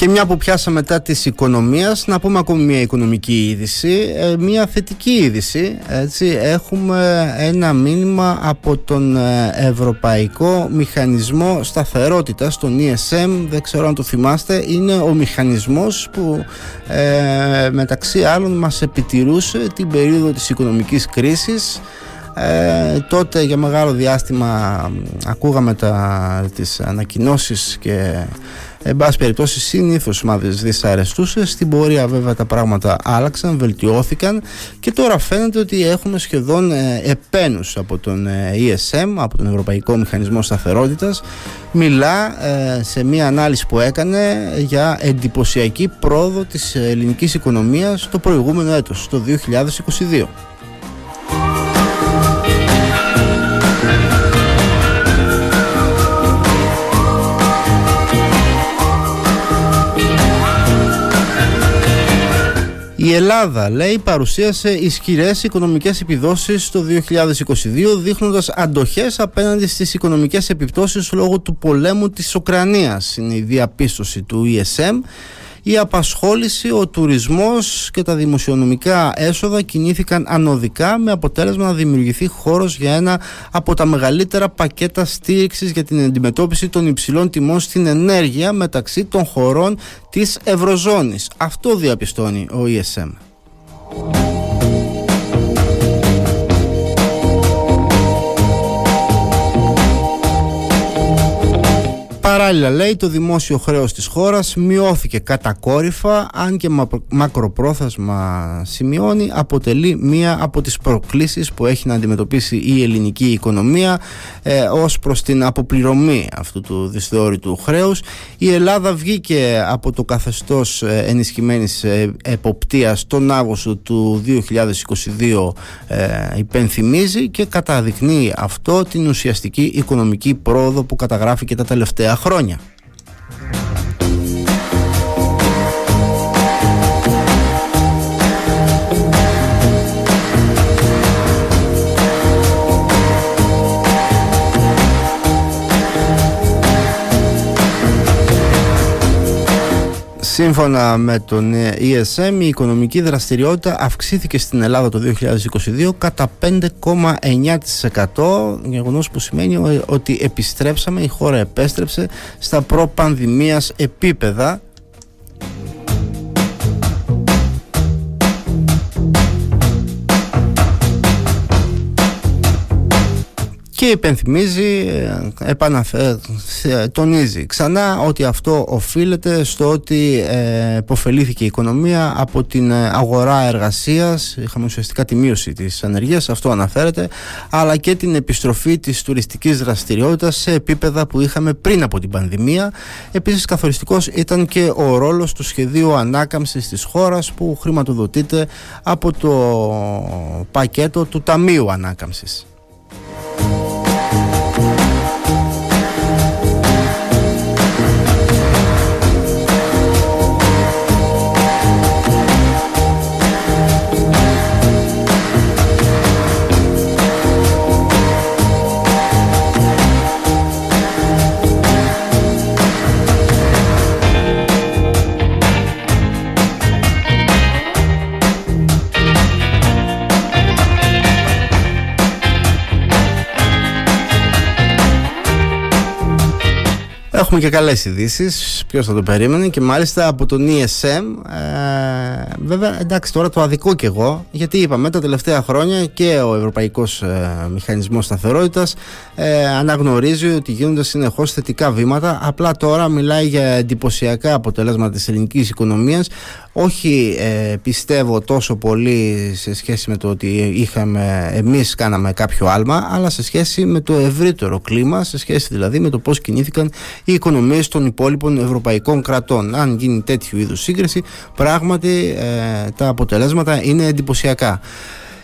Και μια που πιάσαμε μετά της οικονομίας, να πούμε ακόμη μια οικονομική είδηση, ε, μια θετική είδηση. Έτσι, έχουμε ένα μήνυμα από τον ε, Ευρωπαϊκό Μηχανισμό Σταθερότητας, τον ESM, δεν ξέρω αν το θυμάστε, είναι ο μηχανισμός που ε, μεταξύ άλλων μας επιτηρούσε την περίοδο της οικονομικής κρίσης. Ε, τότε για μεγάλο διάστημα ακούγαμε τα, τις ανακοινώσεις και εν πάση περιπτώσει συνήθως μας δυσαρεστούσες στην πορεία βέβαια τα πράγματα άλλαξαν, βελτιώθηκαν και τώρα φαίνεται ότι έχουμε σχεδόν ε, επένους από τον ε, ESM, από τον Ευρωπαϊκό Μηχανισμό Σταθερότητας μιλά ε, σε μια ανάλυση που έκανε για εντυπωσιακή πρόοδο της ελληνικής οικονομίας το προηγούμενο έτος, το 2022. Η Ελλάδα, λέει, παρουσίασε ισχυρές οικονομικές επιδόσεις το 2022, δείχνοντας αντοχές απέναντι στις οικονομικές επιπτώσεις λόγω του πολέμου της Ουκρανίας. Είναι η διαπίστωση του ESM η απασχόληση, ο τουρισμός και τα δημοσιονομικά έσοδα κινήθηκαν ανωδικά με αποτέλεσμα να δημιουργηθεί χώρος για ένα από τα μεγαλύτερα πακέτα στήριξης για την αντιμετώπιση των υψηλών τιμών στην ενέργεια μεταξύ των χωρών της Ευρωζώνης. Αυτό διαπιστώνει ο ESM. Παράλληλα λέει το δημόσιο χρέος της χώρας μειώθηκε κατακόρυφα αν και μακροπρόθεσμα σημειώνει αποτελεί μία από τις προκλήσεις που έχει να αντιμετωπίσει η ελληνική οικονομία ε, ως προς την αποπληρωμή αυτού του δυσθεώρητου χρέους. Η Ελλάδα βγήκε από το καθεστώς ε, ενισχυμένης ε, εποπτείας τον Αύγουστο του 2022 ε, υπενθυμίζει και καταδεικνύει αυτό την ουσιαστική οικονομική πρόοδο που καταγράφει και τα τελευταία χρόνια. Σύμφωνα με τον ESM, η οικονομική δραστηριότητα αυξήθηκε στην Ελλάδα το 2022 κατά 5,9% γεγονός που σημαίνει ότι επιστρέψαμε, η χώρα επέστρεψε στα προπανδημίας επίπεδα και υπενθυμίζει, επαναφε... τονίζει ξανά ότι αυτό οφείλεται στο ότι ε, υποφελήθηκε η οικονομία από την αγορά εργασίας, είχαμε ουσιαστικά τη μείωση της ανεργίας, αυτό αναφέρεται, αλλά και την επιστροφή της τουριστικής δραστηριότητας σε επίπεδα που είχαμε πριν από την πανδημία. Επίσης καθοριστικός ήταν και ο ρόλος του σχεδίου ανάκαμψης της χώρας που χρηματοδοτείται από το πακέτο του Ταμείου Ανάκαμψης. Έχουμε και καλές ειδήσεις. Ποιος θα το περίμενε και μάλιστα από τον ESM. Ε, βέβαια, εντάξει, τώρα το αδικό κι εγώ, γιατί είπαμε τα τελευταία χρόνια και ο Ευρωπαϊκός ε, Μηχανισμός Σταθερότητας ε, αναγνωρίζει ότι γίνονται συνεχώς θετικά βήματα. Απλά τώρα μιλάει για εντυπωσιακά αποτελέσματα της ελληνικής οικονομίας. Όχι ε, πιστεύω τόσο πολύ σε σχέση με το ότι είχαμε, εμείς κάναμε κάποιο άλμα, αλλά σε σχέση με το ευρύτερο κλίμα, σε σχέση δηλαδή με το πώς κινήθηκαν οι οικονομίες των υπόλοιπων ευρωπαϊκών κρατών. Αν γίνει τέτοιου είδους σύγκριση, πράγματι ε, τα αποτελέσματα είναι εντυπωσιακά.